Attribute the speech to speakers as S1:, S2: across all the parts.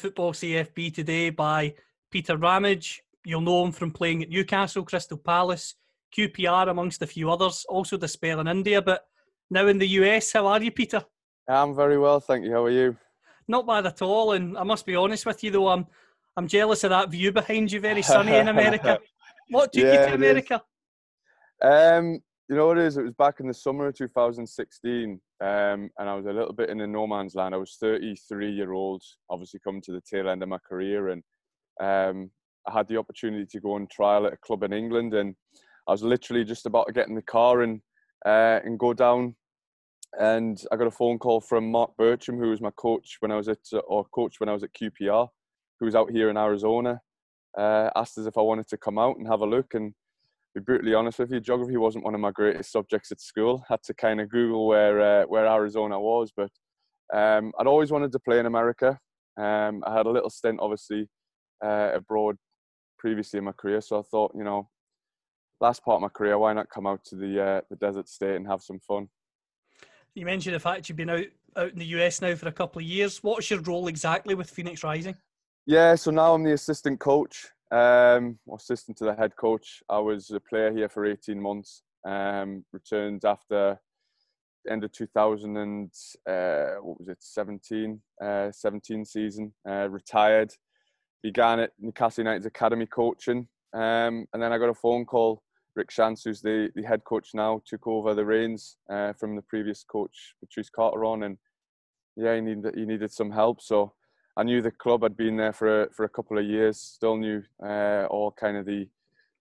S1: Football CFB today by Peter Ramage. You'll know him from playing at Newcastle, Crystal Palace, QPR, amongst a few others. Also, the spell in India, but now in the US. How are you, Peter?
S2: I'm very well, thank you. How are you?
S1: Not bad at all. And I must be honest with you, though, I'm I'm jealous of that view behind you. Very sunny in America. What took you to
S2: is.
S1: America?
S2: Um, you know what it is? It was back in the summer of 2016, um, and I was a little bit in a no man's land. I was 33 year old, obviously coming to the tail end of my career, and um, I had the opportunity to go and trial at a club in England, and I was literally just about to get in the car and uh, and go down. And I got a phone call from Mark Bertram, who was my coach when I was at, or coach when I was at QPR, who was out here in Arizona. Uh, asked us if I wanted to come out and have a look, and be brutally honest with you, geography wasn't one of my greatest subjects at school. Had to kind of Google where uh, where Arizona was, but um, I'd always wanted to play in America. Um, I had a little stint, obviously, uh, abroad previously in my career, so I thought, you know, last part of my career, why not come out to the uh, the desert state and have some fun?
S1: You mentioned the fact you've been out out in the US now for a couple of years. What's your role exactly with Phoenix Rising?
S2: Yeah, so now I'm the assistant coach, um, assistant to the head coach. I was a player here for 18 months. Um, returned after end of 2000 and uh, what was it, 17, uh, 17 season. Uh, retired. Began at Newcastle United's academy coaching, um, and then I got a phone call. Rick Schantz, who's the, the head coach now, took over the reins uh, from the previous coach, Patrice Carteron, and yeah, he needed he needed some help. So I knew the club. I'd been there for a, for a couple of years. Still knew uh, all kind of the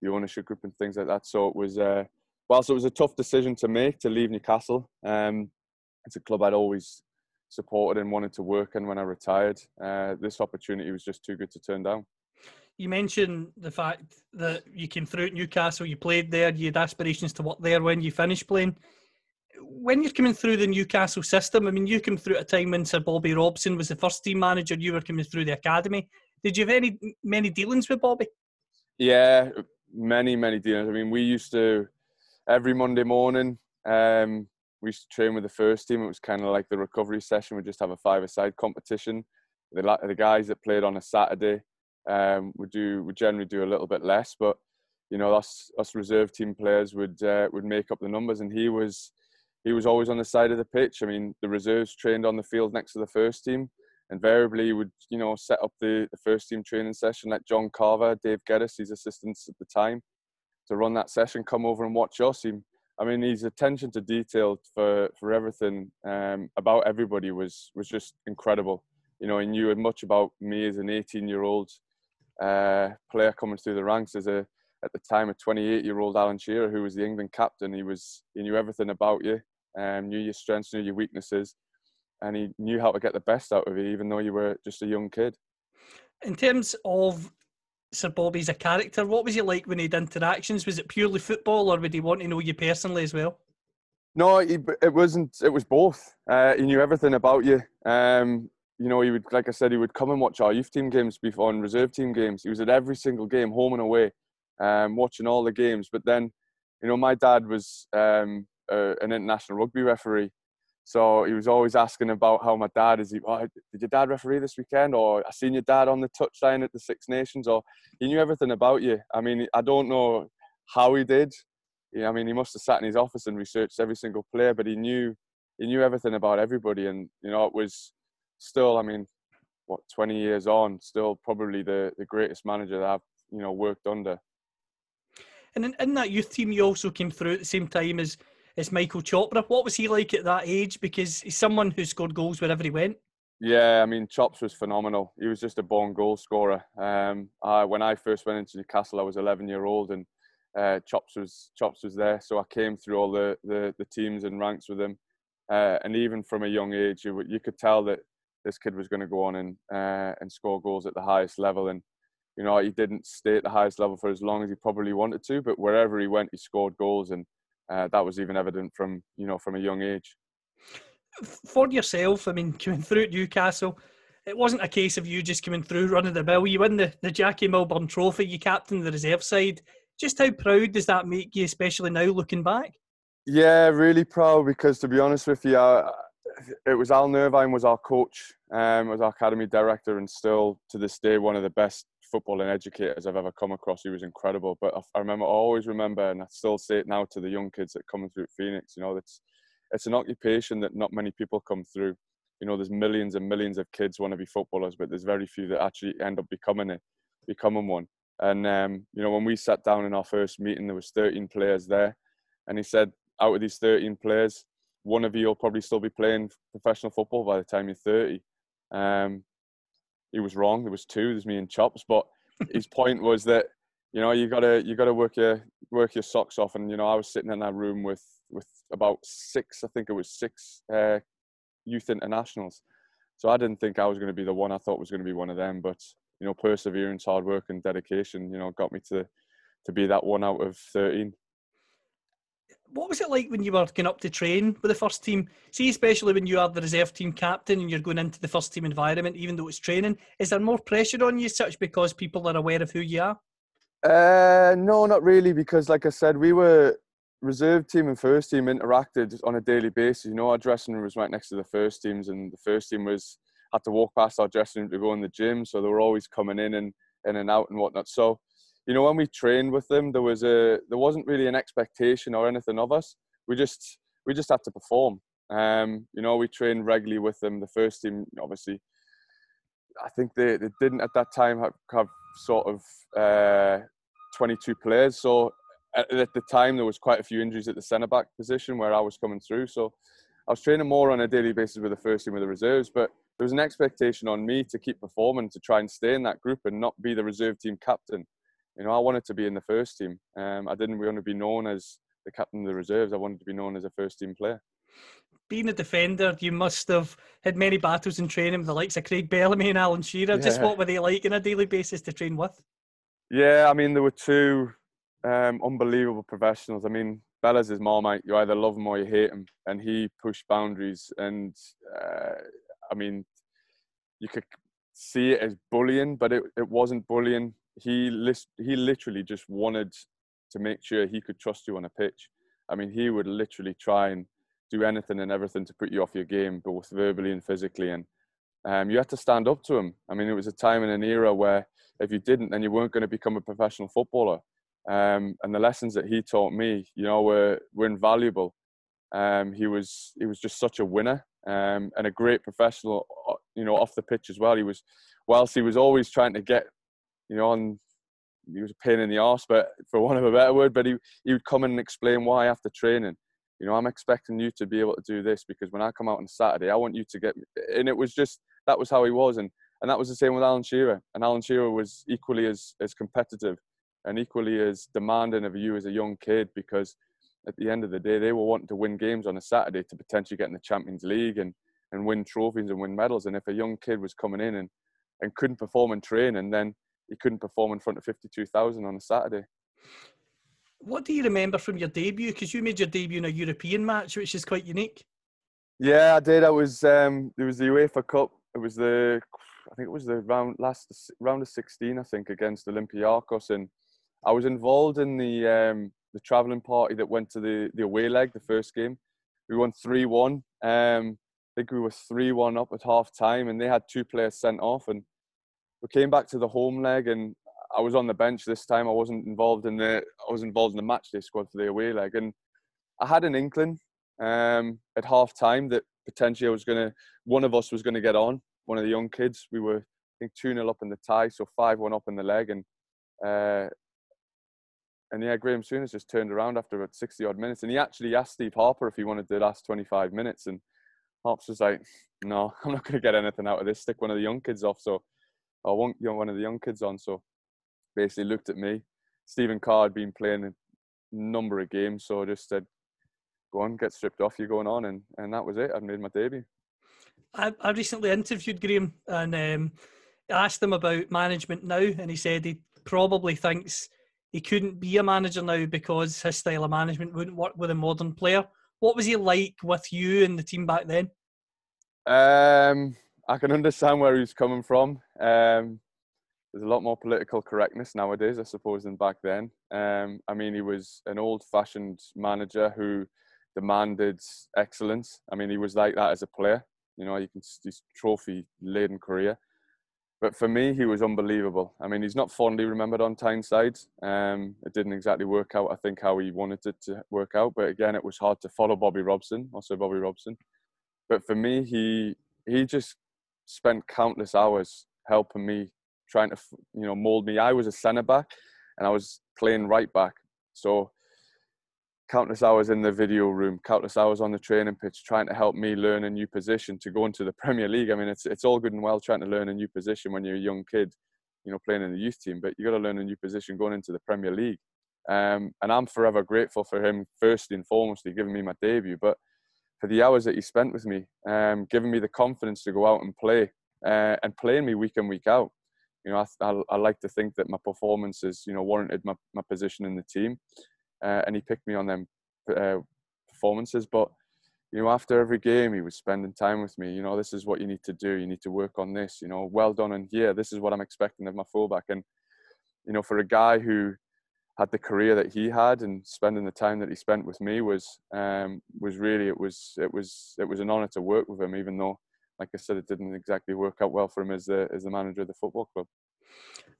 S2: the ownership group and things like that. So it was uh, whilst it was a tough decision to make to leave Newcastle. Um, it's a club I'd always supported and wanted to work in when I retired. Uh, this opportunity was just too good to turn down.
S1: You mentioned the fact that you came through at Newcastle, you played there, you had aspirations to work there when you finished playing. When you're coming through the Newcastle system, I mean, you came through at a time when Sir Bobby Robson was the first team manager, you were coming through the academy. Did you have any many dealings with Bobby?
S2: Yeah, many many dealings. I mean, we used to every Monday morning. Um, we used to train with the first team. It was kind of like the recovery session. We just have a five-a-side competition. The the guys that played on a Saturday um, would do would generally do a little bit less, but you know us us reserve team players would uh, would make up the numbers. And he was he was always on the side of the pitch. I mean, the reserves trained on the field next to the first team. Invariably, he would you know set up the, the first team training session. Let John Carver, Dave Geddes, his assistants at the time, to run that session. Come over and watch us. He, I mean, his attention to detail for for everything um, about everybody was was just incredible. You know, he knew as much about me as an 18 year old uh, player coming through the ranks as a at the time a 28 year old Alan Shearer who was the England captain. He was he knew everything about you, um, knew your strengths, knew your weaknesses, and he knew how to get the best out of you, even though you were just a young kid.
S1: In terms of Sir Bobby's a character, what was he like when he had interactions? Was it purely football, or would he want to know you personally as well?
S2: No, he, it wasn't. It was both. Uh, he knew everything about you. Um, you know, he would, like I said, he would come and watch our youth team games before and reserve team games. He was at every single game, home and away, um, watching all the games. But then, you know, my dad was um, uh, an international rugby referee, so he was always asking about how my dad is. He, oh, did your dad referee this weekend? Or I seen your dad on the touchline at the Six Nations. Or he knew everything about you. I mean, I don't know how he did. I mean, he must have sat in his office and researched every single player, but he knew he knew everything about everybody. And you know, it was still, I mean, what 20 years on, still probably the the greatest manager that I've you know worked under.
S1: And in, in that youth team, you also came through at the same time as as Michael Chopra. What was he like at that age? Because he's someone who scored goals wherever he went.
S2: Yeah, I mean, Chops was phenomenal. He was just a born goal scorer. Um, I, when I first went into Newcastle, I was 11 year old, and uh, Chops was Chops was there, so I came through all the the, the teams and ranks with him, uh, and even from a young age, you, you could tell that this kid was going to go on and uh, and score goals at the highest level. And you know, he didn't stay at the highest level for as long as he probably wanted to, but wherever he went, he scored goals, and uh, that was even evident from you know from a young age.
S1: For yourself, I mean, coming through at Newcastle, it wasn't a case of you just coming through running the mill. You win the, the Jackie Milburn Trophy, you captain the reserve side. Just how proud does that make you, especially now looking back?
S2: Yeah, really proud because to be honest with you, I, it was Alan Irvine was our coach, um, was our academy director, and still to this day one of the best footballing educators I've ever come across. He was incredible. But I remember, I always remember, and I still say it now to the young kids that come through Phoenix. You know, it's it's an occupation that not many people come through. You know, there's millions and millions of kids want to be footballers, but there's very few that actually end up becoming it, becoming one. And um, you know, when we sat down in our first meeting, there was 13 players there, and he said, out of these 13 players, one of you will probably still be playing professional football by the time you're 30. Um, he was wrong. There was two. There's me and Chops. But his point was that you know you gotta you gotta work your work your socks off. And you know I was sitting in that room with with about six. I think it was six uh, youth internationals. So I didn't think I was going to be the one. I thought was going to be one of them. But you know perseverance, hard work, and dedication. You know got me to to be that one out of thirteen
S1: what was it like when you were going up to train with the first team? See, especially when you are the reserve team captain and you're going into the first team environment, even though it's training, is there more pressure on you, such because people are aware of who you are?
S2: Uh, no, not really, because like I said, we were reserve team and first team interacted on a daily basis. You know, our dressing room was right next to the first teams, and the first team was had to walk past our dressing room to go in the gym, so they were always coming in and in and out and whatnot. So you know, when we trained with them, there was a there wasn't really an expectation or anything of us. We just we just had to perform. Um, you know, we trained regularly with them. The first team, obviously, I think they, they didn't at that time have, have sort of uh, 22 players. So at, at, the time, there was quite a few injuries at the centre back position where I was coming through. So I was training more on a daily basis with the first team with the reserves, but there was an expectation on me to keep performing, to try and stay in that group and not be the reserve team captain you know, I wanted to be in the first team. Um, I didn't want to be known as the captain of the reserves. I wanted to be known as a first team player.
S1: Being a defender, you must have had many battles in training with the likes of Craig Bellamy and Alan Shearer. Yeah. Just what were they like on a daily basis to train with?
S2: Yeah, I mean, there were two um, unbelievable professionals. I mean, Bella's his marmite. You either love him or you hate him, and he pushed boundaries. And uh, I mean, you could see it as bullying, but it, it wasn't bullying he list, he literally just wanted to make sure he could trust you on a pitch. I mean, he would literally try and do anything and everything to put you off your game, both verbally and physically. And um, you had to stand up to him. I mean, it was a time in an era where if you didn't, then you weren't going to become a professional footballer. Um, and the lessons that he taught me, you know, were were invaluable. Um, he was he was just such a winner um, and a great professional, uh, you know, off the pitch as well. He was, whilst he was always trying to get you know, and he was a pain in the arse, but for want of a better word, but he, he would come and explain why after training. You know, I'm expecting you to be able to do this because when I come out on Saturday, I want you to get. And it was just that was how he was, and and that was the same with Alan Shearer. And Alan Shearer was equally as as competitive and equally as demanding of you as a young kid because at the end of the day, they were wanting to win games on a Saturday to potentially get in the Champions League and and win trophies and win medals. And if a young kid was coming in and and couldn't perform in training, and then he couldn't perform in front of 52,000 on a Saturday.
S1: What do you remember from your debut? Because you made your debut in a European match, which is quite unique.
S2: Yeah, I did. I was um, it was the UEFA Cup. It was the I think it was the round last round of 16, I think, against Olympiacos, and I was involved in the um, the travelling party that went to the the away leg, the first game. We won three one. Um, I think we were three one up at half time, and they had two players sent off, and we came back to the home leg and I was on the bench this time. I wasn't involved in the I was involved in the match day squad for the away leg, and I had an inkling um, at half time that potentially I was gonna one of us was gonna get on. One of the young kids. We were I think two 0 up in the tie, so five one up in the leg, and uh, and yeah, Graham Souness just turned around after about sixty odd minutes, and he actually asked Steve Harper if he wanted the last twenty five minutes, and Harps was like, "No, I'm not gonna get anything out of this. Stick one of the young kids off." So I want you know, one of the young kids on. So basically looked at me, Stephen Carr had been playing a number of games, so I just said, "Go on, get stripped off. You're going on," and and that was it. I'd made my debut.
S1: I, I recently interviewed Graham and um, asked him about management now, and he said he probably thinks he couldn't be a manager now because his style of management wouldn't work with a modern player. What was he like with you and the team back then?
S2: Um, I can understand where he's coming from. Um, there's a lot more political correctness nowadays, I suppose, than back then. Um, I mean, he was an old-fashioned manager who demanded excellence. I mean, he was like that as a player. You know, you can his trophy-laden career. But for me, he was unbelievable. I mean, he's not fondly remembered on Tyneside. Um, it didn't exactly work out, I think, how he wanted it to work out. But again, it was hard to follow Bobby Robson, also Bobby Robson. But for me, he he just spent countless hours helping me, trying to you know mold me. I was a centre back, and I was playing right back. So countless hours in the video room, countless hours on the training pitch, trying to help me learn a new position to go into the Premier League. I mean, it's it's all good and well trying to learn a new position when you're a young kid, you know, playing in the youth team, but you got to learn a new position going into the Premier League. Um, and I'm forever grateful for him, firstly and foremostly, giving me my debut, but for the hours that he spent with me, um, giving me the confidence to go out and play uh, and playing me week in week out. You know, I, I, I, like to think that my performances, you know, warranted my, my position in the team, uh, and he picked me on them uh, performances. But you know, after every game, he was spending time with me. You know, this is what you need to do. You need to work on this. You know, well done, and yeah, this is what I'm expecting of my fullback. And you know, for a guy who had the career that he had and spending the time that he spent with me was um, was really it was it was it was an honour to work with him, even though, like I said, it didn't exactly work out well for him as the as the manager of the football club.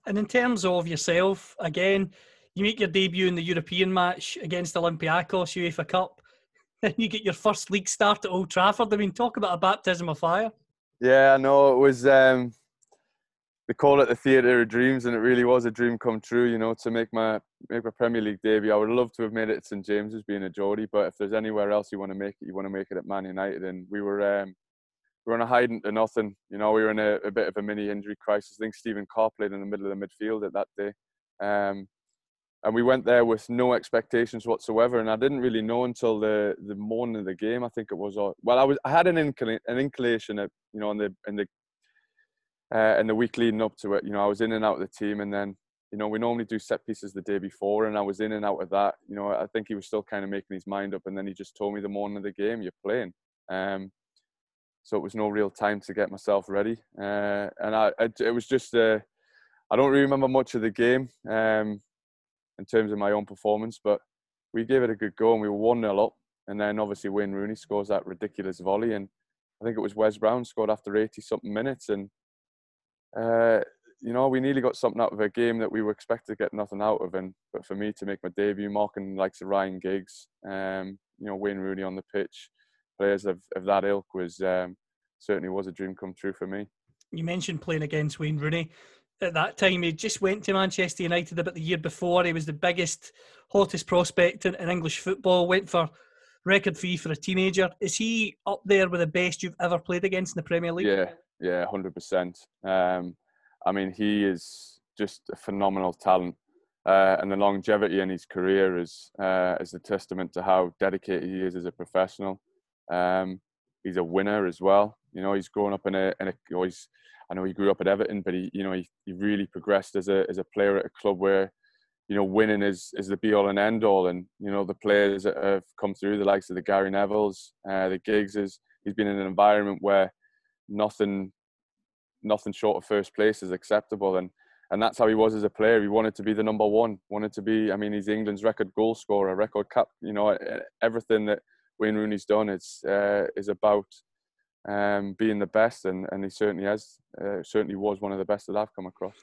S1: And in terms of yourself, again, you make your debut in the European match against Olympiacos UEFA Cup, and you get your first league start at Old Trafford. I mean, talk about a baptism of fire.
S2: Yeah, I know it was. Um, they call it the theatre of dreams, and it really was a dream come true. You know, to make my make my Premier League debut. I would love to have made it at St James's, being a Geordie. But if there's anywhere else you want to make it, you want to make it at Man United. And we were um, we were on a hiding to nothing. You know, we were in a, a, bit of a mini injury crisis. I think Stephen Carr played in the middle of the midfield at that day. Um, and we went there with no expectations whatsoever. And I didn't really know until the, the morning of the game. I think it was. Well, I was. I had an, inclin- an inclination, at, you know, in the in the uh, and the week leading up to it, you know, I was in and out of the team, and then you know we normally do set pieces the day before, and I was in and out of that. You know, I think he was still kind of making his mind up, and then he just told me the morning of the game, "You're playing." Um, so it was no real time to get myself ready, uh, and I, it was just uh, I don't really remember much of the game um, in terms of my own performance, but we gave it a good go, and we were one 0 up, and then obviously Wayne Rooney scores that ridiculous volley, and I think it was Wes Brown scored after 80 something minutes, and uh, you know, we nearly got something out of a game that we were expected to get nothing out of. And but for me to make my debut, marking likes of Ryan Giggs, um, you know, Wayne Rooney on the pitch, players of, of that ilk was um, certainly was a dream come true for me.
S1: You mentioned playing against Wayne Rooney. At that time, he just went to Manchester United about the year before. He was the biggest, hottest prospect in, in English football. Went for record fee for a teenager. Is he up there with the best you've ever played against in the Premier League?
S2: Yeah, yeah, hundred um, percent. I mean, he is just a phenomenal talent, uh, and the longevity in his career is uh, is a testament to how dedicated he is as a professional. Um, he's a winner as well. You know, he's grown up in a, in a know, he's, I know he grew up at Everton, but he, you know, he, he really progressed as a as a player at a club where, you know, winning is is the be all and end all. And you know, the players that have come through, the likes of the Gary Nevilles, uh, the Giggs, is he's been in an environment where nothing nothing short of first place is acceptable and and that's how he was as a player he wanted to be the number one wanted to be i mean he's england's record goal scorer record cap you know everything that wayne rooney's done is uh, is about um, being the best and and he certainly has uh, certainly was one of the best that i've come across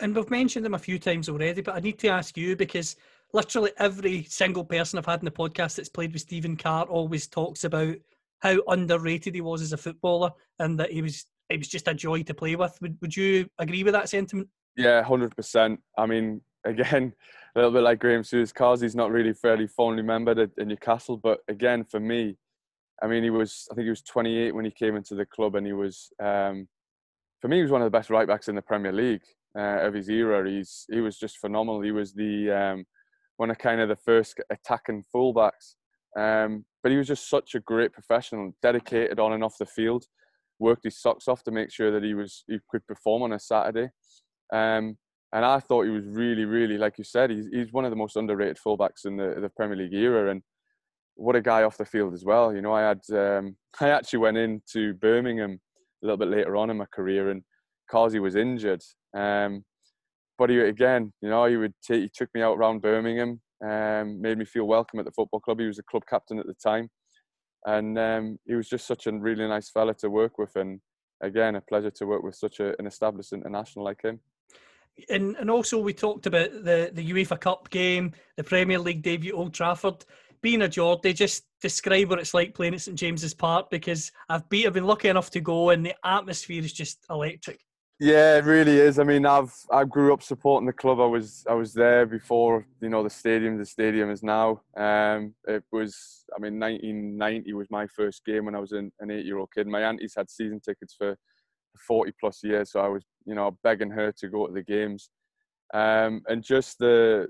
S1: and we've mentioned him a few times already but i need to ask you because literally every single person i've had in the podcast that's played with stephen carr always talks about how underrated he was as a footballer and that he was it was just a joy to play with. Would, would you agree with that sentiment?
S2: Yeah, hundred percent. I mean, again, a little bit like Graham Souness, he's not really fairly fondly remembered in Newcastle, but again, for me, I mean, he was I think he was 28 when he came into the club, and he was um, for me he was one of the best right backs in the Premier League. uh, of his era. He's he was just phenomenal. He was the um, one of kind of the first attacking fullbacks. Um, but he was just such a great professional, dedicated on and off the field. Worked his socks off to make sure that he was he could perform on a Saturday. Um, and I thought he was really, really, like you said, he's, he's one of the most underrated fullbacks in the, the Premier League era. And what a guy off the field as well. You know, I had um, I actually went into Birmingham a little bit later on in my career, and Carsey was injured. Um, but he again, you know, he would take, he took me out around Birmingham, um, made me feel welcome at the football club. He was a club captain at the time, and um, he was just such a really nice fella to work with. And again, a pleasure to work with such a, an established international like him.
S1: And and also we talked about the the UEFA Cup game, the Premier League debut Old Trafford. Being a Geordie, just describe what it's like playing at St James's Park because I've be, I've been lucky enough to go and the atmosphere is just electric.
S2: Yeah, it really is. I mean, I've I grew up supporting the club. I was I was there before you know the stadium. The stadium is now. Um, it was. I mean, 1990 was my first game when I was an, an eight-year-old kid. My aunties had season tickets for 40 plus years, so I was you know begging her to go to the games. Um, and just the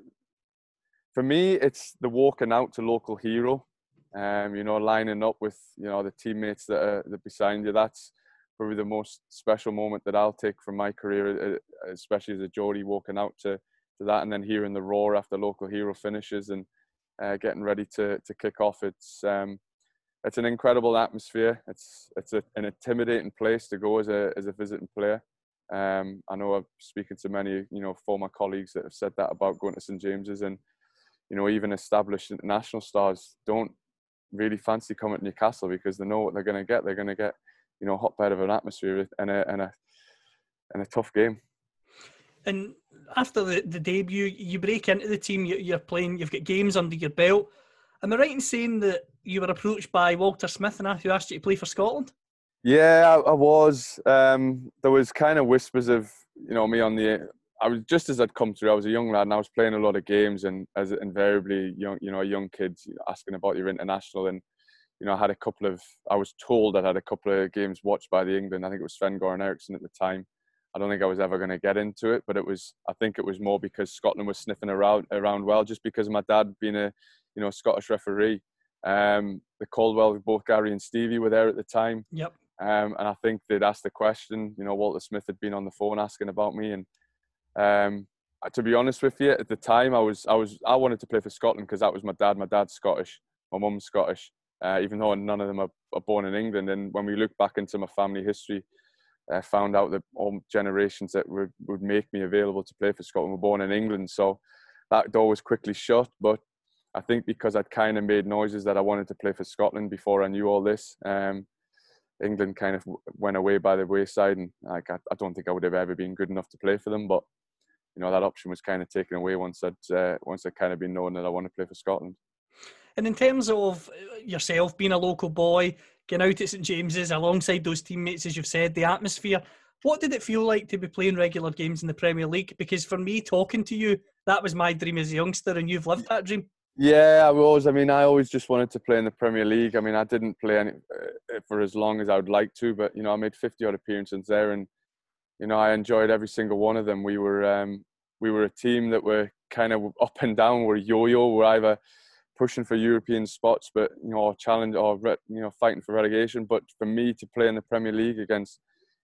S2: for me, it's the walking out to local hero. Um, you know, lining up with you know the teammates that are that beside you. That's probably the most special moment that I'll take from my career, especially as a Geordie walking out to, to that and then hearing the roar after local hero finishes and uh, getting ready to, to kick off. It's um, it's an incredible atmosphere. It's it's a, an intimidating place to go as a as a visiting player. Um, I know I'm speaking to many you know former colleagues that have said that about going to St James's and you know even established international stars don't really fancy coming to Newcastle because they know what they're going to get. They're going to get you know a hotbed of an atmosphere and a and a and a tough game.
S1: And after the, the debut, you break into the team. You're playing. You've got games under your belt. Am I right in saying that you were approached by Walter Smith and who asked you to play for Scotland?
S2: Yeah, I, I was. Um, there was kind of whispers of you know me on the. I was just as I'd come through. I was a young lad, and I was playing a lot of games, and as invariably young, you know, young kids asking about your international, and you know, I had a couple of, I was told I had a couple of games watched by the England. I think it was Sven Goran Eriksson at the time. I don't think I was ever going to get into it, but it was, I think it was more because Scotland was sniffing around, around well, just because my dad being a, you know, Scottish referee. Um, the Caldwell, both Gary and Stevie were there at the time.
S1: Yep.
S2: Um, and I think they'd asked the question, you know, Walter Smith had been on the phone asking about me. And um, to be honest with you, at the time I was, I was, I wanted to play for Scotland because that was my dad. My dad's Scottish, my mum's Scottish uh, even though none of them are, are, born in England. And when we look back into my family history, I uh, found out that all generations that would, would make me available to play for Scotland were born in England. So that door was quickly shut. But I think because I'd kind of made noises that I wanted to play for Scotland before I knew all this, um, England kind of went away by the wayside. And like, I, I, don't think I would have ever been good enough to play for them. But you know that option was kind of taken away once I'd uh, once I'd kind of been known that I want to play for Scotland.
S1: And in terms of yourself being a local boy, getting out at St James's alongside those teammates, as you've said, the atmosphere, what did it feel like to be playing regular games in the Premier League? Because for me, talking to you, that was my dream as a youngster, and you've lived that dream.
S2: Yeah, I was. I mean, I always just wanted to play in the Premier League. I mean, I didn't play any, uh, for as long as I would like to, but you know, I made 50 odd appearances there, and you know, I enjoyed every single one of them. We were um, we were a team that were kind of up and down. We're yo-yo. We're either pushing for European spots, but you know, challenge or you know, fighting for relegation. But for me to play in the Premier League against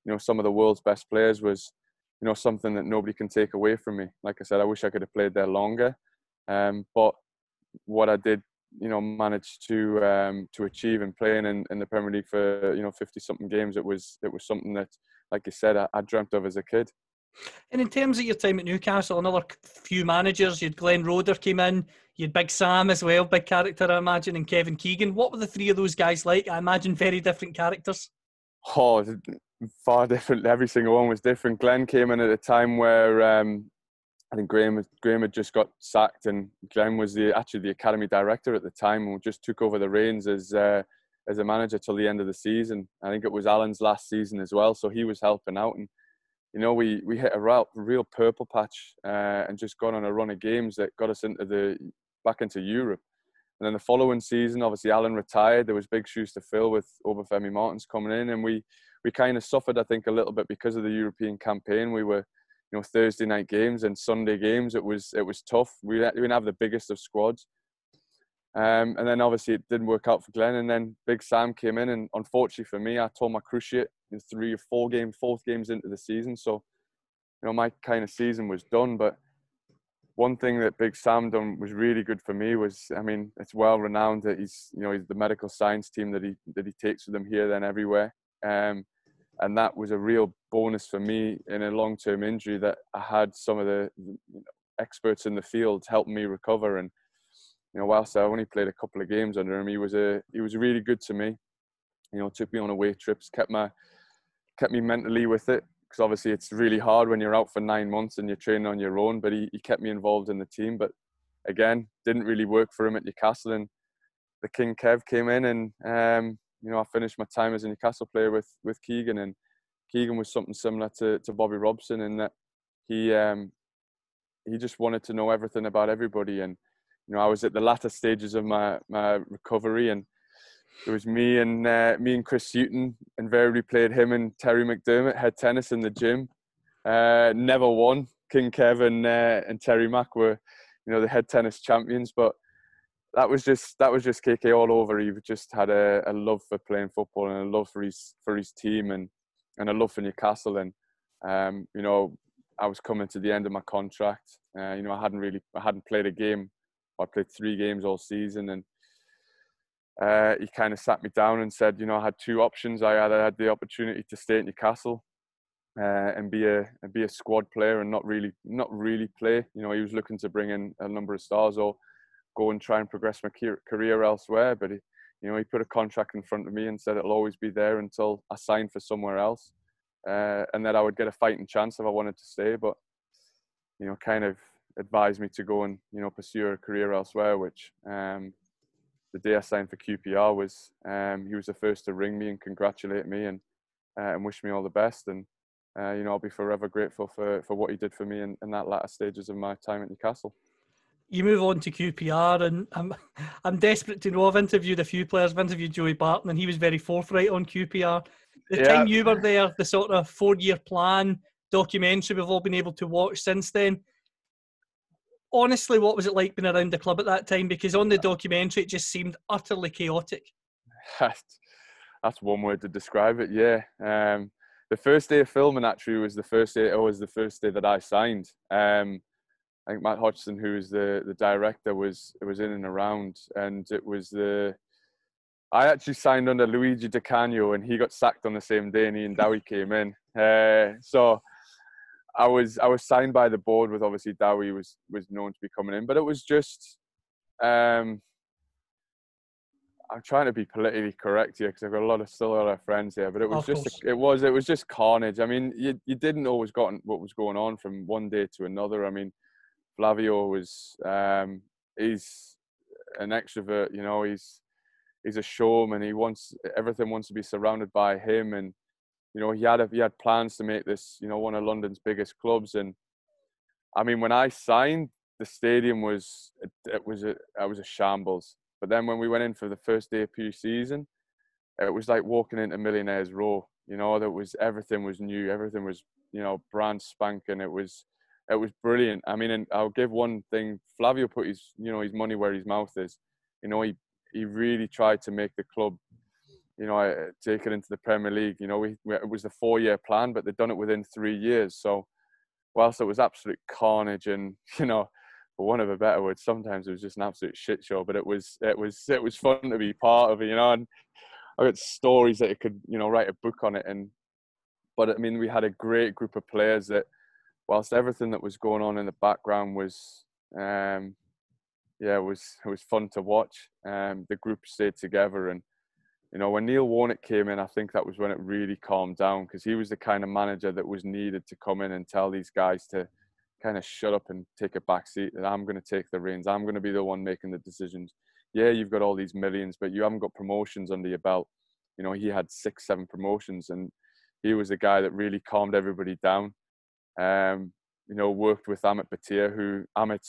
S2: you know some of the world's best players was you know something that nobody can take away from me. Like I said, I wish I could have played there longer, um, but what I did, you know, manage to um, to achieve and playing in, in the Premier League for you know fifty something games, it was it was something that, like you said, I, I dreamt of as a kid.
S1: And in terms of your time at Newcastle, another few managers, you had Glenn Roeder came in, you had Big Sam as well, big character, I imagine, and Kevin Keegan. What were the three of those guys like? I imagine very different characters.
S2: Oh, far different. Every single one was different. Glenn came in at a time where um, I think Graham Graham had just got sacked, and Graham was the actually the academy director at the time, and just took over the reins as uh, as a manager till the end of the season. I think it was Alan's last season as well, so he was helping out and you know, we, we hit a real, real purple patch uh, and just got on a run of games that got us into the back into Europe. And then the following season, obviously Alan retired. There was big shoes to fill with Obafemi Martins coming in, and we we kind of suffered, I think, a little bit because of the European campaign. We were, you know Thursday night games and Sunday games. It was it was tough. We, didn't have the biggest of squads. Um, and then obviously it didn't work out for Glenn. And then Big Sam came in, and unfortunately for me, I tore my cruciate in three or four games, fourth games into the season. So, you know, my kind of season was done. But one thing that Big Sam done was really good for me was, I mean, it's well renowned that he's, you know, he's the medical science team that he that he takes with him here, then everywhere. Um, and that was a real bonus for me in a long-term injury that I had some of the you know, experts in the field helping me recover and you know, whilst I only played a couple of games under him, he was a he was really good to me. You know, took me on away trips, kept my kept me mentally with it because obviously it's really hard when you're out for nine months and you're training on your own. But he, he kept me involved in the team. But again, didn't really work for him at Newcastle. And the King Kev came in, and um, you know, I finished my time as a Newcastle player with with Keegan, and Keegan was something similar to to Bobby Robson in that he um, he just wanted to know everything about everybody and you know, I was at the latter stages of my, my recovery and it was me and uh, me and Chris Hughton invariably played him and Terry McDermott head tennis in the gym. Uh, never won. King Kevin uh, and Terry Mack were, you know, the head tennis champions. But that was just that was just KK all over. He just had a, a love for playing football and a love for his for his team and and a love for Newcastle. And um, you know, I was coming to the end of my contract. Uh, you know, I hadn't really I hadn't played a game I played three games all season, and uh, he kind of sat me down and said, you know, I had two options. I either had the opportunity to stay at Newcastle uh, and be a and be a squad player and not really not really play. You know, he was looking to bring in a number of stars or go and try and progress my career elsewhere. But he, you know, he put a contract in front of me and said it'll always be there until I sign for somewhere else, uh, and that I would get a fighting chance if I wanted to stay. But you know, kind of advised me to go and you know pursue a career elsewhere. Which um, the day I signed for QPR was um, he was the first to ring me and congratulate me and uh, and wish me all the best. And uh, you know I'll be forever grateful for for what he did for me in, in that latter stages of my time at Newcastle.
S1: You move on to QPR, and I'm I'm desperate to know. I've interviewed a few players. I've interviewed Joey Barton, and he was very forthright on QPR. The yeah. time you were there, the sort of four year plan documentary we've all been able to watch since then honestly, what was it like being around the club at that time? Because on the documentary, it just seemed utterly chaotic.
S2: That's one word to describe it. Yeah. Um, the first day of filming actually was the first day. It was the first day that I signed. Um, I think Matt Hodgson, who was the the director, was was in and around, and it was the. I actually signed under Luigi De Canio, and he got sacked on the same day, and Ian Dowie came in. Uh, so I was I was signed by the board with obviously Dowie was was known to be coming in, but it was just um, I'm trying to be politically correct here because I've got a lot of still a lot of friends here, but it was just it was it was just carnage. I mean, you you didn't always got what was going on from one day to another. I mean, Flavio was um, he's an extrovert, you know, he's he's a showman. He wants everything wants to be surrounded by him and you know, he had a, he had plans to make this, you know, one of London's biggest clubs. And I mean, when I signed, the stadium was it, it was a it was a shambles. But then when we went in for the first day of pre-season, it was like walking into Millionaires Row. You know, that was everything was new, everything was you know brand spanking. It was it was brilliant. I mean, and I'll give one thing: Flavio put his you know his money where his mouth is. You know, he he really tried to make the club you know, eh, take it into the Premier League. You know, we, we it was a four-year plan, but they'd done it within three years. So, whilst it was absolute carnage, and you know, for one of a better word, sometimes it was just an absolute shit show. But it was it was it was fun to be part of it, you know. And I got stories that it could, you know, write a book on it. And but I mean, we had a great group of players that, whilst everything that was going on in the background was, um, yeah, it was it was fun to watch. Um, the group stayed together and you know, when Neil Warnock came in, I think that was when it really calmed down because he was the kind of manager that was needed to come in and tell these guys to kind of shut up and take a back seat. That I'm going to take the reins. I'm going to be the one making the decisions. Yeah, you've got all these millions, but you haven't got promotions under your belt. You know, he had six, seven promotions, and he was the guy that really calmed everybody down. Um, you know, worked with Amit Bhatia, who Amit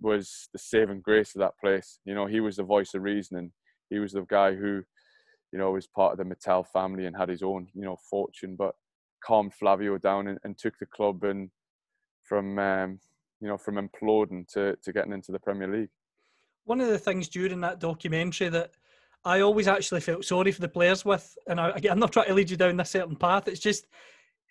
S2: was the saving grace of that place. You know, he was the voice of reason, and he was the guy who you know, was part of the Mittal family and had his own, you know, fortune, but calmed Flavio down and, and took the club and, from um, you know from imploding to to getting into the Premier League.
S1: One of the things during that documentary that I always actually felt sorry for the players with, and I, again, I'm not trying to lead you down this certain path. It's just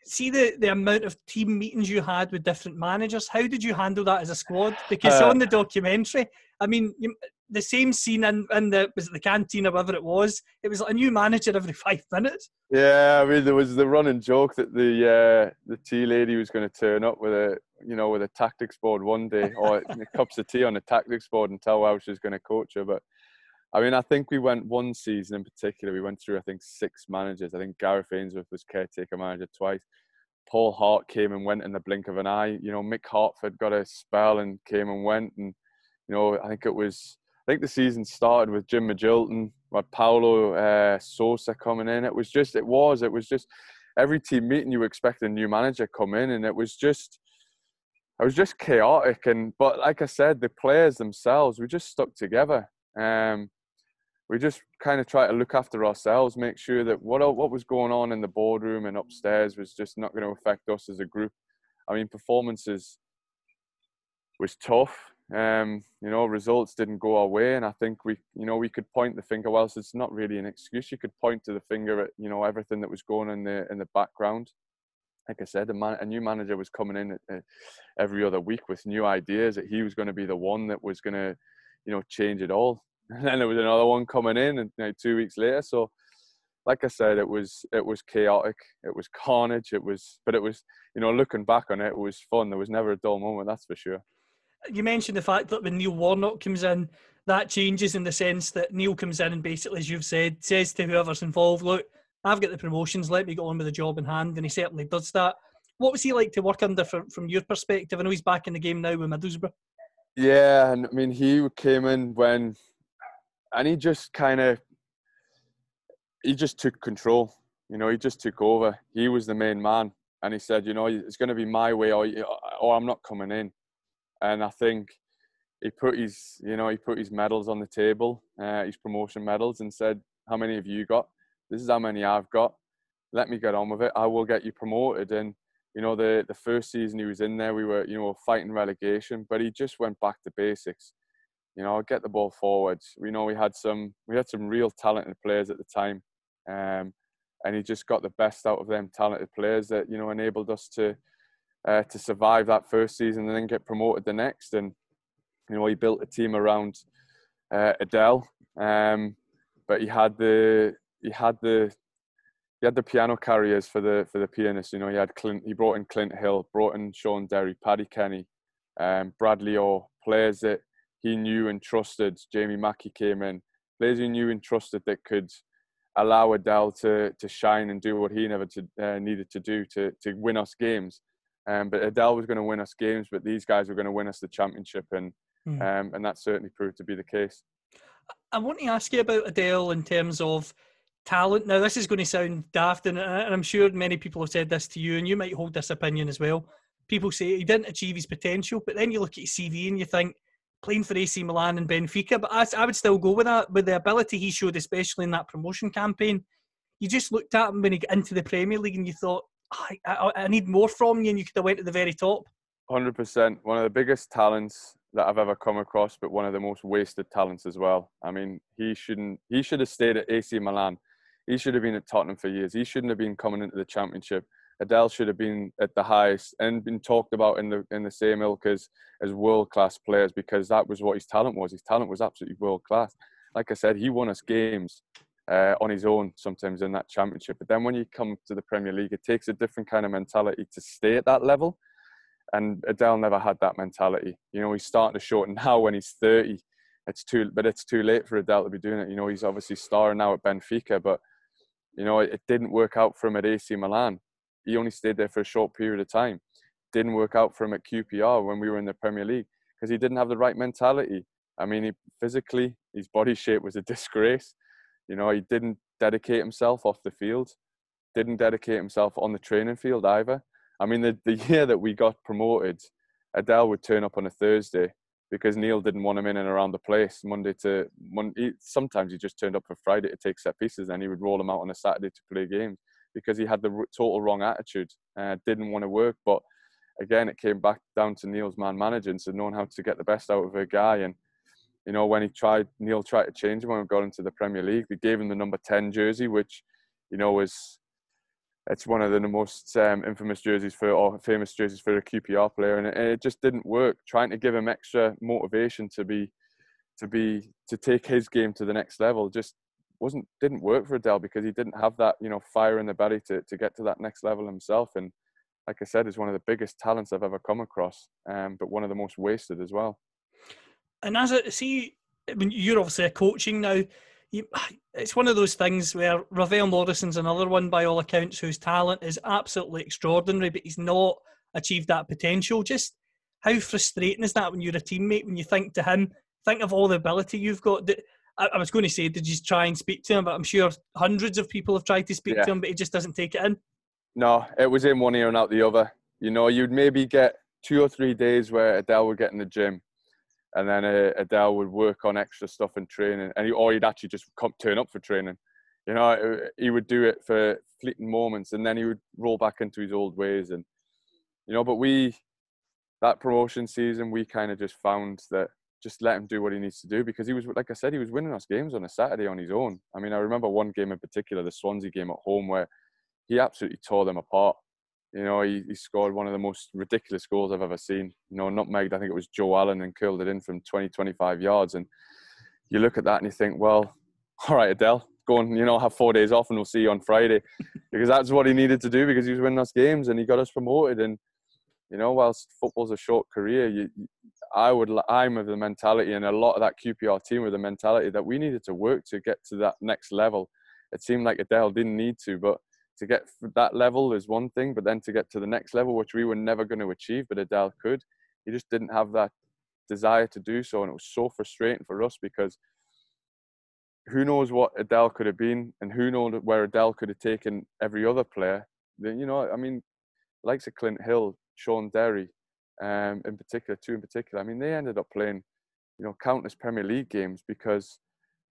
S1: see the the amount of team meetings you had with different managers. How did you handle that as a squad? Because
S2: Uh,
S1: on the documentary, I mean, you, the same scene in, in the was it the canteen or whatever it was. It was like a new manager every five minutes.
S2: Yeah, I mean there was the running joke that the uh, the tea lady was going to turn up with a you know with a tactics board one day or cups of tea on a tactics board and tell how she was going to coach her. But I mean, I think we went one season in particular. We went through I think six managers. I think Gareth Ainsworth was caretaker manager twice. Paul Hart came and went in the blink of an eye. You know, Mick Harford got a spell and came and went, and you know I think it was I think the season started with Jim Magilton, with Paulo uh, Sousa coming in. It was just, it was, it was just every team meeting you expect a new manager come in, and it was just, it was just chaotic. And but like I said, the players themselves, we just stuck together. Um, we just kind of try to look after ourselves, make sure that what what was going on in the boardroom and upstairs was just not going to affect us as a group. I mean, performances was tough. Um, you know, results didn't go our way, and I think we, you know, we could point the finger. Whilst it's not really an excuse. You could point to the finger at, you know, everything that was going in the in the background. Like I said, a, man, a new manager was coming in uh, every other week with new ideas that he was going to be the one that was going to, you know, change it all. And then there was another one coming in, and you know, two weeks later. So, like I said, it was it was chaotic. It was carnage. It was, but it was, you know, looking back on it, it was fun. There was never a dull moment. That's for sure.
S1: You mentioned the fact that when Neil Warnock comes in, that changes in the sense that Neil comes in and basically, as you've said, says to whoever's involved, "Look, I've got the promotions. Let me get on with the job in hand," and he certainly does that. What was he like to work under from, from your perspective? I know he's back in the game now with Middlesbrough.
S2: Yeah, and I mean, he came in when, and he just kind of, he just took control. You know, he just took over. He was the main man, and he said, you know, it's going to be my way, or or I'm not coming in. And I think he put his, you know, he put his medals on the table, uh, his promotion medals, and said, how many have you got? This is how many I've got. Let me get on with it. I will get you promoted. And you know, the the first season he was in there, we were, you know, fighting relegation, but he just went back to basics. You know, get the ball forward. We know we had some we had some real talented players at the time, um, and he just got the best out of them talented players that you know enabled us to uh, to survive that first season and then get promoted the next. And you know, he built a team around uh, Adel, um, but he had the he had the he had the piano carriers for the for the pianists. You know, he had Clint. He brought in Clint Hill, brought in Shaun Derry, Paddy Kenny, um, Bradley Orr, players that he knew and trusted. Jamie Mackie came in, players he knew and trusted that could allow Adel to to shine and do what he never to, uh, needed to do to to win us games. Um, but Adel was going to win us games, but these guys were going to win us the championship, and
S1: Hmm.
S2: um, and that certainly proved to be the case.
S1: I want to ask you about Adel in terms of talent. Now, this is going to sound daft, and, and I'm sure many people have said this to you, and you might hold this opinion as well. People say he didn't achieve his potential, but then you look at his CV and you think playing for AC Milan and Benfica. But I, I would still go with that with the ability he showed, especially in that promotion campaign. You just looked at him when he got into the Premier League and you thought, I, I, I need more from you, and you could have went to the very top.
S2: Hundred percent. One of the biggest talents that I've ever come across, but one of the most wasted talents as well. I mean, he shouldn't. He should have stayed at AC Milan. He should have been at Tottenham for years. He shouldn't have been coming into the Championship. Adel should have been at the highest and been talked about in the in the same ilk as as world class players because that was what his talent was. His talent was absolutely world class. Like I said, he won us games uh, on his own sometimes in that Championship. But then when you come to the Premier League, it takes a different kind of mentality to stay at that level and Adel never had that mentality. You know, he's starting to it now when he's 30. It's too, but it's too late for Adel to be doing it. You know, he's obviously starring now at Benfica, but you know, it didn't work out for him at AC Milan. He only stayed there for a short period of time. Didn't work out for him at QPR when we were in the Premier League because he didn't have the right mentality. I mean, he, physically, his body shape was a disgrace. You know, he didn't dedicate himself off the field, didn't dedicate himself on the training field either. I mean, the, the year that we got promoted, Adel would turn up on a Thursday because Neil didn't want him in and around the place Monday to Monday. Sometimes he just turned up for Friday to take set pieces, and he would roll him out on a Saturday to play games because he had the total wrong attitude. Uh, didn't want to work, but again, it came back down to Neil's man managing, so knowing how to get the best out of a guy. And you know, when he tried, Neil tried to change him when we got into the Premier League. They gave him the number ten jersey, which you know was it's one of the most um, infamous jerseys for or famous jerseys for a QPR player, and it, it, just didn't work. Trying to give him extra motivation to be to be to take his game to the next level just wasn't didn't work for Adel because he didn't have that you know fire in the belly to to get to that next level himself. And like I said, is one of the biggest talents I've ever come across, um, but one of the most wasted as well.
S1: And as I see, I mean, you're obviously a coaching now you, it's one of those things where Ravel Morrison's another one by all accounts whose talent is absolutely extraordinary, but he's not achieved that potential. Just how frustrating is that when you're a teammate when you think to him, think of all the ability you've got. I, was going to say, did you try and speak to him? But I'm sure hundreds of people have tried to speak yeah. to him, but he just doesn't take it in.
S2: No, it was in one ear and out the other. You know, you'd maybe get two or three days where Adel would get in the gym and then uh, Adel would work on extra stuff and training, and he, or he'd actually just come turn up for training. You know, uh, he would do it for fleeting moments, and then he would roll back into his old ways. And you know, but we that promotion season, we kind of just found that just let him do what he needs to do because he was, like I said, he was winning us games on a Saturday on his own. I mean, I remember one game in particular, the Swansea game at home, where he absolutely tore them apart. You know, he, he scored one of the most ridiculous goals I've ever seen. You know, nutmegged, I think it was Joe Allen and curled it in from 20, 25 yards. And you look at that and you think, well, all right, Adel, go and, you know, have four days off and we'll see you on Friday. because that's what he needed to do because he was winning us games and he got us promoted. And, you know, whilst football's a short career, you, I would, I'm of the mentality and a lot of that QPR team with the mentality that we needed to work to get to that next level. It seemed like Adel didn't need to, but to get that level is one thing, but then to get to the next level, which we were never going to achieve, but Adel could, he just didn't have that desire to do so. And it was so frustrating for us because who knows what Adel could have been and who knows where Adel could have taken every other player. You know, I mean, likes of Clint Hill, Shaun Derry, um, in particular, two in particular, I mean, they ended up playing, you know, countless Premier League games because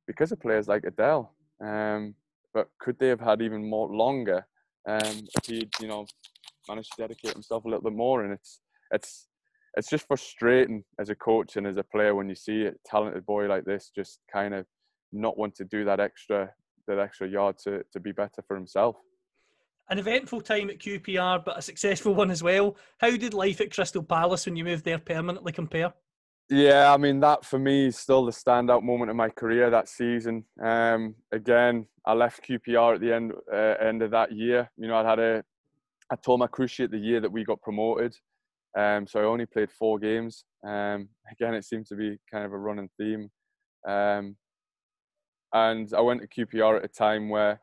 S2: because of players like Adel. Um, but could they have had even more longer um, if he, you know, managed to dedicate himself a little bit more? And it's it's it's just frustrating as a coach and as a player when you see a talented boy like this just kind of not want to do that extra that extra yard to to be better for himself.
S1: An eventful time at QPR, but a successful one as well. How did life at Crystal Palace when you moved there permanently compare?
S2: Yeah, I mean that for me is still the standout moment of my career that season. Um, again, I left QPR at the end uh, end of that year. You know, I had a I tore my cruciate the year that we got promoted, um, so I only played four games. Um, again, it seemed to be kind of a running theme, um, and I went to QPR at a time where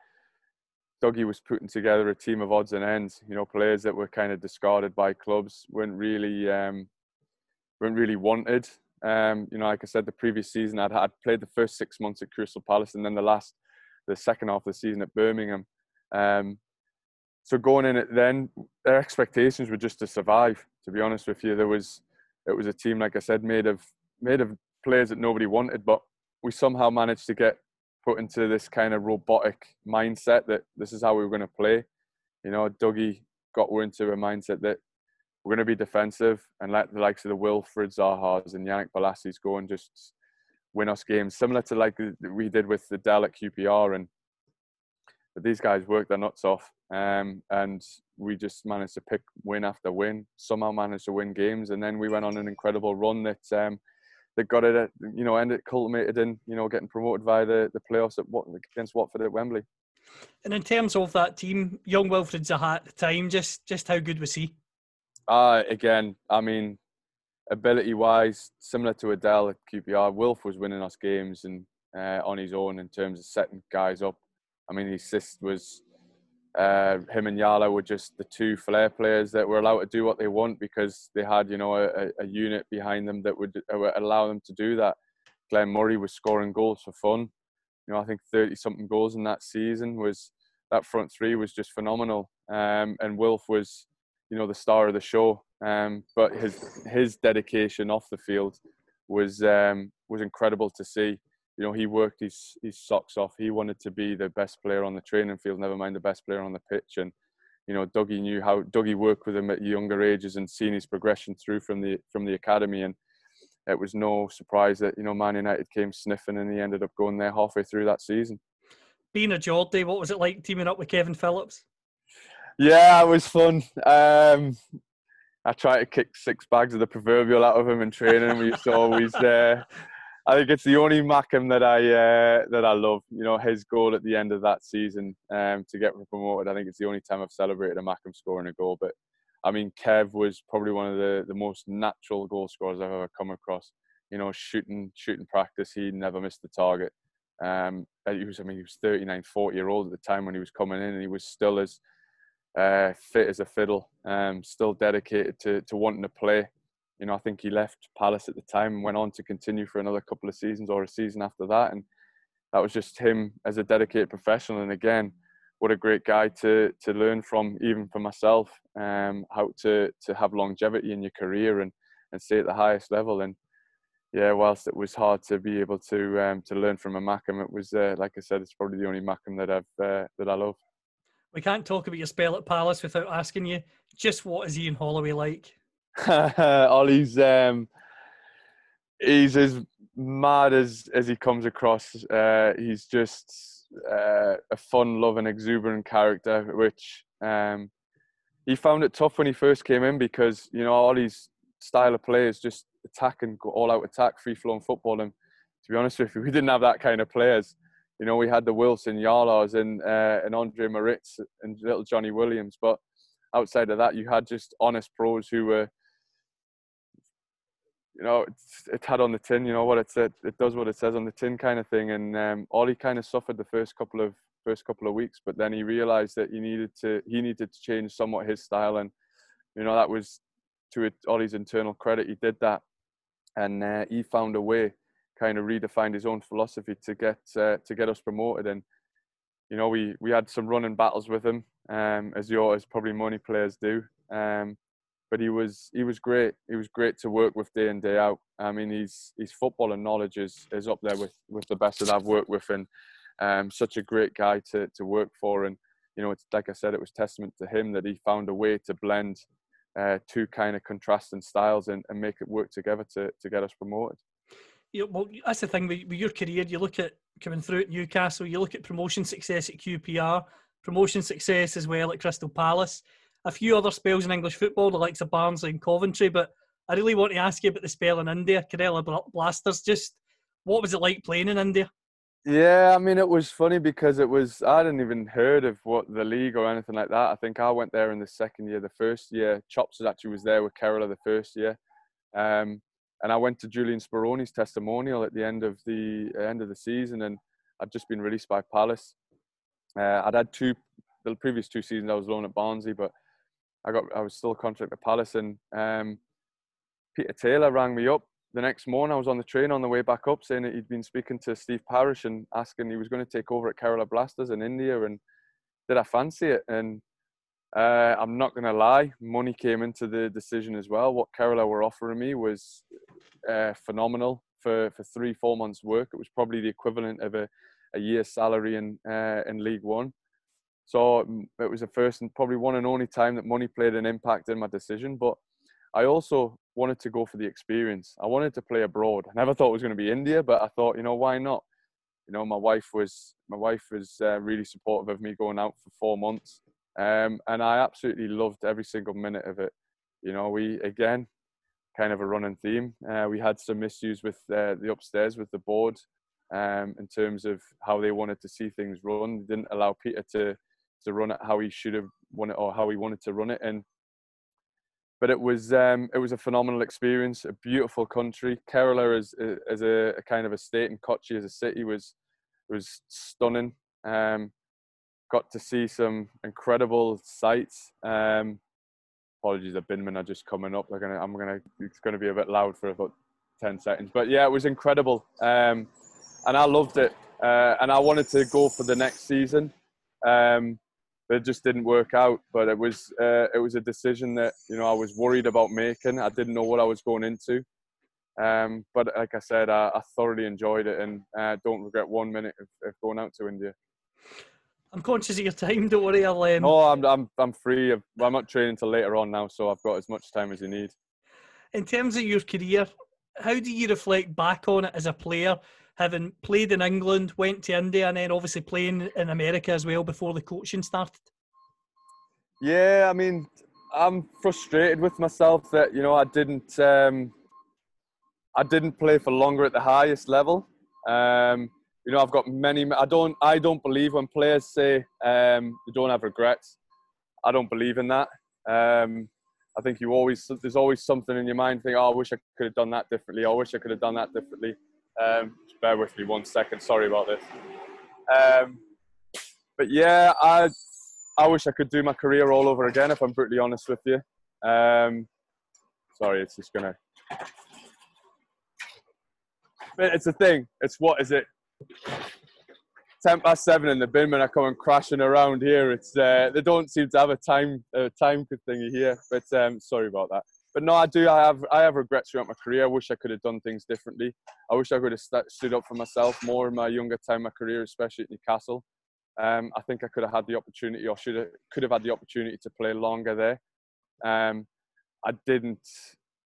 S2: Dougie was putting together a team of odds and ends. You know, players that were kind of discarded by clubs, weren't really um, weren't really wanted. Um, you know, like I said, the previous season I'd, I'd played the first six months at Crystal Palace and then the last, the second half of the season at Birmingham. Um, so going in it then, their expectations were just to survive. To be honest with you, there was it was a team like I said made of made of players that nobody wanted, but we somehow managed to get put into this kind of robotic mindset that this is how we were going to play. You know, Dougie got into a mindset that we're going to be defensive and let the likes of the Wilfried Zahas and Yannick Bolasies go and just win us games, similar to like we did with the Dell at QPR. And but these guys worked their nuts off, um, and we just managed to pick win after win. Somehow managed to win games, and then we went on an incredible run that um, that got it, you know, ended culminated in you know getting promoted via the the playoffs at what against Watford at Wembley.
S1: And in terms of that team, young Wilfried Zaha at the time, just just how good was he?
S2: Uh, again, I mean, ability wise, similar to Adel at QPR, Wilf was winning us games and uh, on his own in terms of setting guys up. I mean, his assist was uh, him and Yala were just the two flair players that were allowed to do what they want because they had, you know, a, a unit behind them that would, allow them to do that. Glenn Murray was scoring goals for fun. You know, I think 30 something goals in that season was that front three was just phenomenal. Um, and Wilf was you know the star of the show. Um, but his his dedication off the field was um, was incredible to see. You know, he worked his his socks off. He wanted to be the best player on the training field, never mind the best player on the pitch. And you know, Dougie knew how Dougie worked with him at younger ages and seen his progression through from the from the academy, and it was no surprise that you know Man United came sniffing, and he ended up going there halfway through that season.
S1: Being a Geordie, what was it like teaming up with Kevin Phillips?
S2: Yeah, it was fun. Um, I tried to kick six bags of the proverbial out of him in training. We used to always. Uh, I think it's the only Mackem that I uh, that I love. You know, his goal at the end of that season um, to get promoted. I think it's the only time I've celebrated a Mackem scoring a goal. But I mean, Kev was probably one of the, the most natural goal scorers I've ever come across. You know, shooting shooting practice, he never missed the target. Um, he was, I mean, he was 39, 40 year old at the time when he was coming in, and he was still as uh, fit as a fiddle, um, still dedicated to, to wanting to play. You know, I think he left Palace at the time and went on to continue for another couple of seasons or a season after that. And that was just him as a dedicated professional. And again, what a great guy to to learn from, even for myself, um, how to to have longevity in your career and and stay at the highest level. And yeah, whilst it was hard to be able to um, to learn from a Mackem, it was uh, like I said, it's probably the only Mackem that I've uh, that I love.
S1: We can't talk about your spell at Palace without asking you just what is Ian Holloway like?
S2: Ollie's um, he's as mad as as he comes across. Uh, he's just uh, a fun, loving, exuberant character, which um, he found it tough when he first came in because you know Ollie's style of play is just attack and go all out attack, free flowing football. And to be honest with you, we didn't have that kind of players you know, we had the Wilson Yarlaws and uh, and Andre Moritz and little Johnny Williams, but outside of that, you had just honest pros who were, you know, it's it had on the tin, you know what it said, it does what it says on the tin, kind of thing. And um, Ollie kind of suffered the first couple of first couple of weeks, but then he realised that he needed to he needed to change somewhat his style, and you know that was to Ollie's internal credit, he did that, and uh, he found a way kind of redefined his own philosophy to get uh, to get us promoted. And you know, we we had some running battles with him, um, as your as probably money players do. Um, but he was he was great. He was great to work with day in day out. I mean, his his football and knowledge is is up there with with the best that I've worked with, and um, such a great guy to to work for. And you know, it's like I said, it was testament to him that he found a way to blend uh, two kind of contrasting styles and, and make it work together to to get us promoted
S1: Yeah, well, that's the thing with, with your career. You look at coming through at Newcastle, you look at promotion success at QPR, promotion success as well at Crystal Palace, a few other spells in English football, the likes of Barnsley and Coventry. But I really want to ask you about the spell in India, Kerala Blasters. Just what was it like playing in India?
S2: Yeah, I mean, it was funny because it was, I hadn't even heard of what the league or anything like that. I think I went there in the second year. The first year, Chops actually was there with Kerala the first year. Um, and I went to Julian Speroni's testimonial at the end of the end of the season, and I'd just been released by Palace. Uh, I'd had two the previous two seasons I was loaned at Barnsley, but I got I was still contract at Palace, and um, Peter Taylor rang me up the next morning. I was on the train on the way back up, saying that he'd been speaking to Steve Parish and asking he was going to take over at Kerala Blasters in India, and did I fancy it? And uh, I'm not going to lie, money came into the decision as well. What Kerala were offering me was uh, phenomenal for, for three, four months' work. It was probably the equivalent of a, a year's salary in, uh, in League One. So mm, it was the first and probably one and only time that money played an impact in my decision. But I also wanted to go for the experience. I wanted to play abroad. I never thought it was going to be India, but I thought, you know, why not? You know, my wife was my wife was uh, really supportive of me going out for four months um, and I absolutely loved every single minute of it. You know, we again kind of a running theme. Uh, we had some issues with uh, the upstairs with the board um, in terms of how they wanted to see things run. They didn't allow Peter to to run it how he should have won it or how he wanted to run it. And but it was um, it was a phenomenal experience. A beautiful country. Kerala as as a, a kind of a state and Kochi as a city was was stunning. Um, got to see some incredible sights. Um, apologies, the binmen are just coming up. They're gonna, I'm gonna, it's gonna be a bit loud for about ten seconds, but yeah, it was incredible, um, and I loved it. Uh, and I wanted to go for the next season, um, but it just didn't work out. But it was, uh, it was a decision that you know I was worried about making. I didn't know what I was going into. Um, but like I said, I, I thoroughly enjoyed it and uh, don't regret one minute of, of going out to India
S1: I'm conscious of your time. Don't worry, I'll. Um,
S2: No, I'm I'm I'm free. I'm I'm not training till later on now, so I've got as much time as you need.
S1: In terms of your career, how do you reflect back on it as a player, having played in England, went to India, and then obviously playing in America as well before the coaching started?
S2: Yeah, I mean, I'm frustrated with myself that you know I didn't um, I didn't play for longer at the highest level. Um, you know, I've got many. I don't. I don't believe when players say um, they don't have regrets. I don't believe in that. Um, I think you always there's always something in your mind. Think, oh, I wish I could have done that differently. I wish I could have done that differently. Um, bear with me one second. Sorry about this. Um, but yeah, I I wish I could do my career all over again. If I'm brutally honest with you. Um, sorry, it's just gonna. But it's a thing. It's what is it? Ten past seven and the binmen are coming crashing around here. It's uh, they don't seem to have a time a time thingy here. But um, sorry about that. But no, I do. I have I have regrets throughout my career. I wish I could have done things differently. I wish I could have st- stood up for myself more in my younger time, my career, especially at Newcastle. Um, I think I could have had the opportunity, or should have, could have had the opportunity to play longer there. Um, I didn't.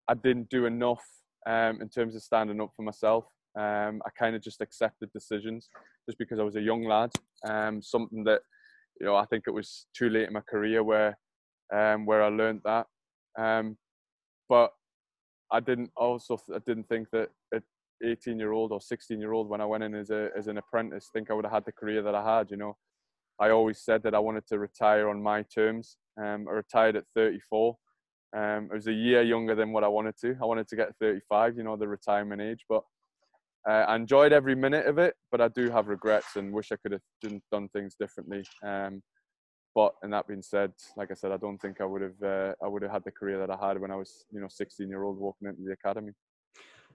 S2: I didn't do enough um, in terms of standing up for myself. Um, I kind of just accepted decisions just because I was a young lad. Um, something that you know I think it was too late in my career where um, where I learned that. Um, but I didn't also I didn't think that at 18 year old or 16 year old when I went in as a as an apprentice think I would have had the career that I had. You know, I always said that I wanted to retire on my terms. Um, I retired at 34. Um, it was a year younger than what I wanted to. I wanted to get 35, you know, the retirement age. But uh, I enjoyed every minute of it. But I do have regrets and wish I could have done, done things differently. Um, but and that being said, like I said, I don't think I would have uh, I would have had the career that I had when I was you know 16 year old walking into the academy.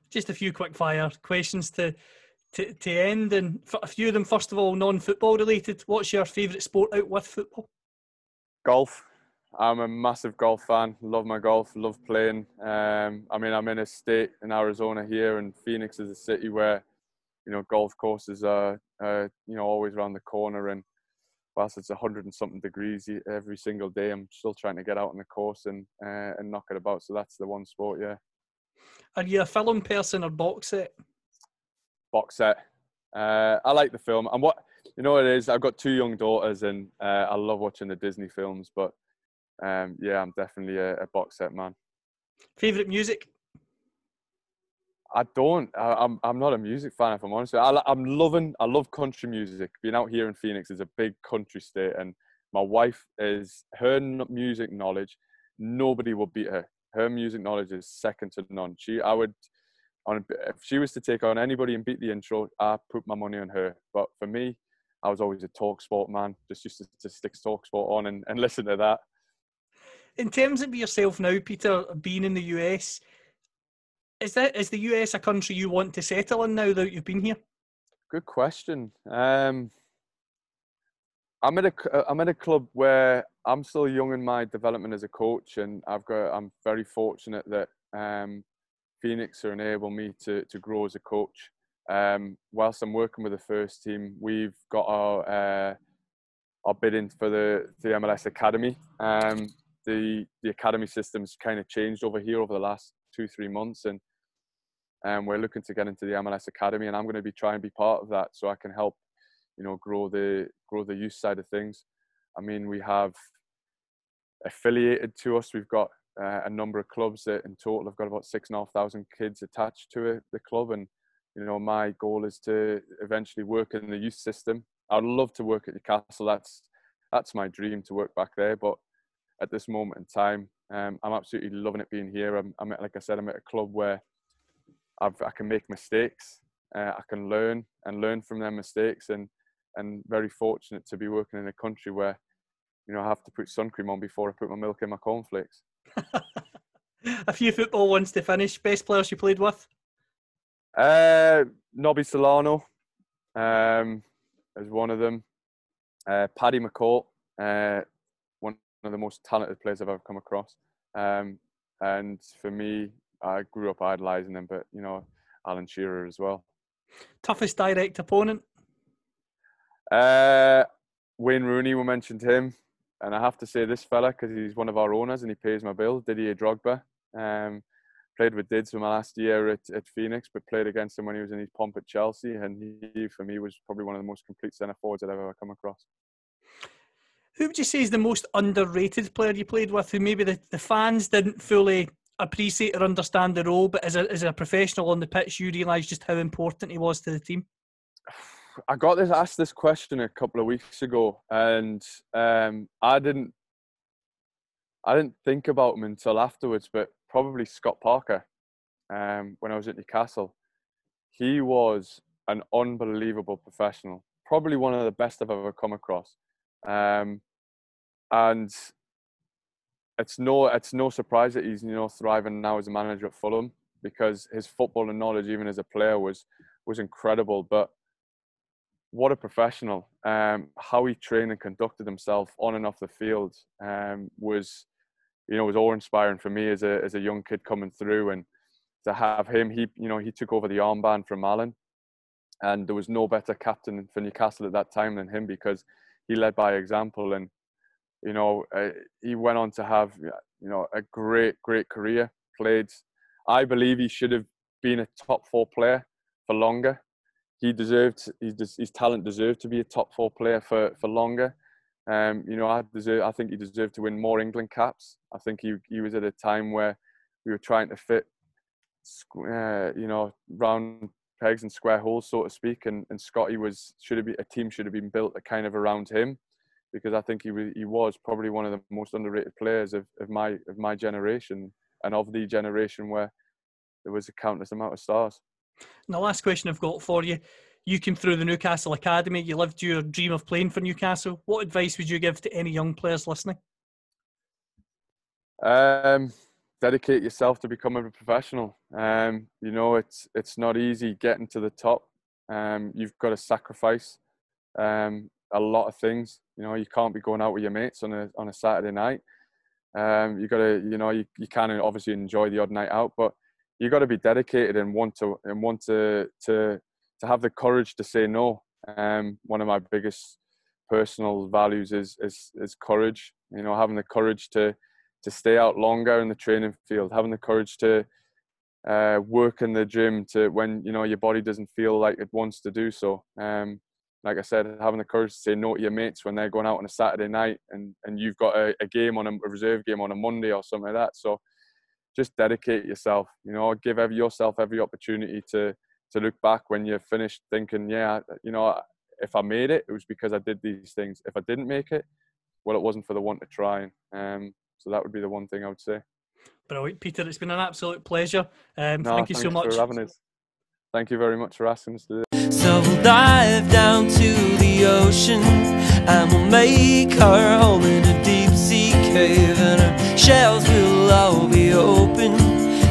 S1: Just a few quick fire questions to to, to end, and a few of them. First of all, non football related. What's your favourite sport out with football?
S2: Golf. I'm a massive golf fan. Love my golf. Love playing. Um, I mean, I'm in a state in Arizona here, and Phoenix is a city where, you know, golf courses are, uh, you know, always around the corner. And whilst it's a hundred and something degrees every single day, I'm still trying to get out on the course and uh, and knock it about. So that's the one sport, yeah.
S1: Are you a film person or box set?
S2: Box set. Uh, I like the film, and what you know what it is. I've got two young daughters, and uh, I love watching the Disney films. But um, yeah, I'm definitely a, a box set man.
S1: Favourite music?
S2: I don't. I, I'm I'm not a music fan if I'm honest. I, I'm loving. I love country music. Being out here in Phoenix is a big country state, and my wife is her music knowledge. Nobody will beat her. Her music knowledge is second to none. She, I would, on if she was to take on anybody and beat the intro, I put my money on her. But for me, I was always a talk sport man. Just used to, to stick talk sport on and, and listen to that.
S1: In terms of yourself now, Peter, being in the US, is that is the US a country you want to settle in now that you've been here?
S2: Good question. Um, I'm at a I'm at a club where I'm still young in my development as a coach, and I've got I'm very fortunate that um, Phoenix are enable me to to grow as a coach. Um, whilst I'm working with the first team, we've got our uh, our bid in for the the MLS Academy. Um, the the academy system's kind of changed over here over the last two three months, and um, we're looking to get into the MLS Academy, and I'm going to be trying to be part of that so I can help, you know, grow the grow the youth side of things. I mean, we have affiliated to us. We've got uh, a number of clubs that in total have got about six and a half thousand kids attached to the club, and you know, my goal is to eventually work in the youth system. I'd love to work at Newcastle. That's that's my dream to work back there, but at this moment in time, um, I'm absolutely loving it being here. I'm, I'm at, like I said, I'm at a club where I've, I can make mistakes. Uh, I can learn and learn from their mistakes, and and very fortunate to be working in a country where, you know, I have to put sun cream on before I put my milk in my cornflakes.
S1: a few football ones to finish. Best players you played with?
S2: Uh, Nobby Solano um, is one of them. Uh, Paddy McCourt, uh, of the most talented players I've ever come across. Um, and for me, I grew up idolising them, but you know, Alan Shearer as well.
S1: Toughest direct opponent?
S2: Uh, Wayne Rooney, we mentioned him, and I have to say this fella because he's one of our owners and he pays my bill. Didier Drogba. Um, played with Dids for my last year at, at Phoenix, but played against him when he was in his pomp at Chelsea, and he, for me, was probably one of the most complete centre forwards I've ever come across.
S1: Who would you say is the most underrated player you played with, who maybe the, the fans didn't fully appreciate or understand the role, but as a, as a professional on the pitch, you realise just how important he was to the team?
S2: I got this asked this question a couple of weeks ago, and um, I didn't I didn't think about him until afterwards. But probably Scott Parker um, when I was at Newcastle. He was an unbelievable professional, probably one of the best I've ever come across. Um, and it's no it's no surprise that he's you know thriving now as a manager at Fulham because his football and knowledge, even as a player, was was incredible. But what a professional! Um, how he trained and conducted himself on and off the field um, was you know was awe inspiring for me as a as a young kid coming through and to have him he you know he took over the armband from Alan and there was no better captain for Newcastle at that time than him because he led by example and you know uh, he went on to have you know a great great career played I believe he should have been a top 4 player for longer he deserved his, his talent deserved to be a top 4 player for for longer um, you know, I deserve. I think he deserved to win more England caps. I think he he was at a time where we were trying to fit, uh, you know, round pegs and square holes, so to speak. And and Scotty was should have been a team should have been built kind of around him, because I think he was he was probably one of the most underrated players of, of my of my generation and of the generation where there was a countless amount of stars.
S1: And the last question I've got for you you came through the Newcastle Academy, you lived your dream of playing for Newcastle. What advice would you give to any young players listening?
S2: Um, dedicate yourself to becoming a professional. Um, you know, it's it's not easy getting to the top. Um, you've got to sacrifice um, a lot of things. You know, you can't be going out with your mates on a on a Saturday night. Um, you got to, you know, you, you can obviously enjoy the odd night out, but you got to be dedicated and want to and want to to to have the courage to say no. Um, one of my biggest personal values is, is is courage. You know, having the courage to to stay out longer in the training field, having the courage to uh, work in the gym to when you know your body doesn't feel like it wants to do so. Um, like I said, having the courage to say no to your mates when they're going out on a Saturday night and, and you've got a, a game on a, a reserve game on a Monday or something like that. So just dedicate yourself. You know, give every, yourself every opportunity to to look back when you're finished thinking, yeah, you know, if I made it, it was because I did these things. If I didn't make it, well, it wasn't for the one to try. Um, so that would be the one thing I would say.
S1: Brilliant, Peter. It's been an absolute pleasure. Um, no, thank you so much.
S2: For having us. Thank you very much for asking us to
S3: We'll dive down to the ocean and we'll make our home in a deep sea cave and our shells will all be open.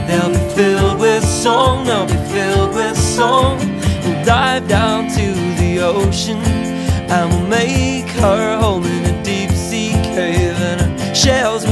S3: They'll be filled with song, they'll be filled with song. We'll dive down to the ocean and we'll make our home in a deep sea cave and our shells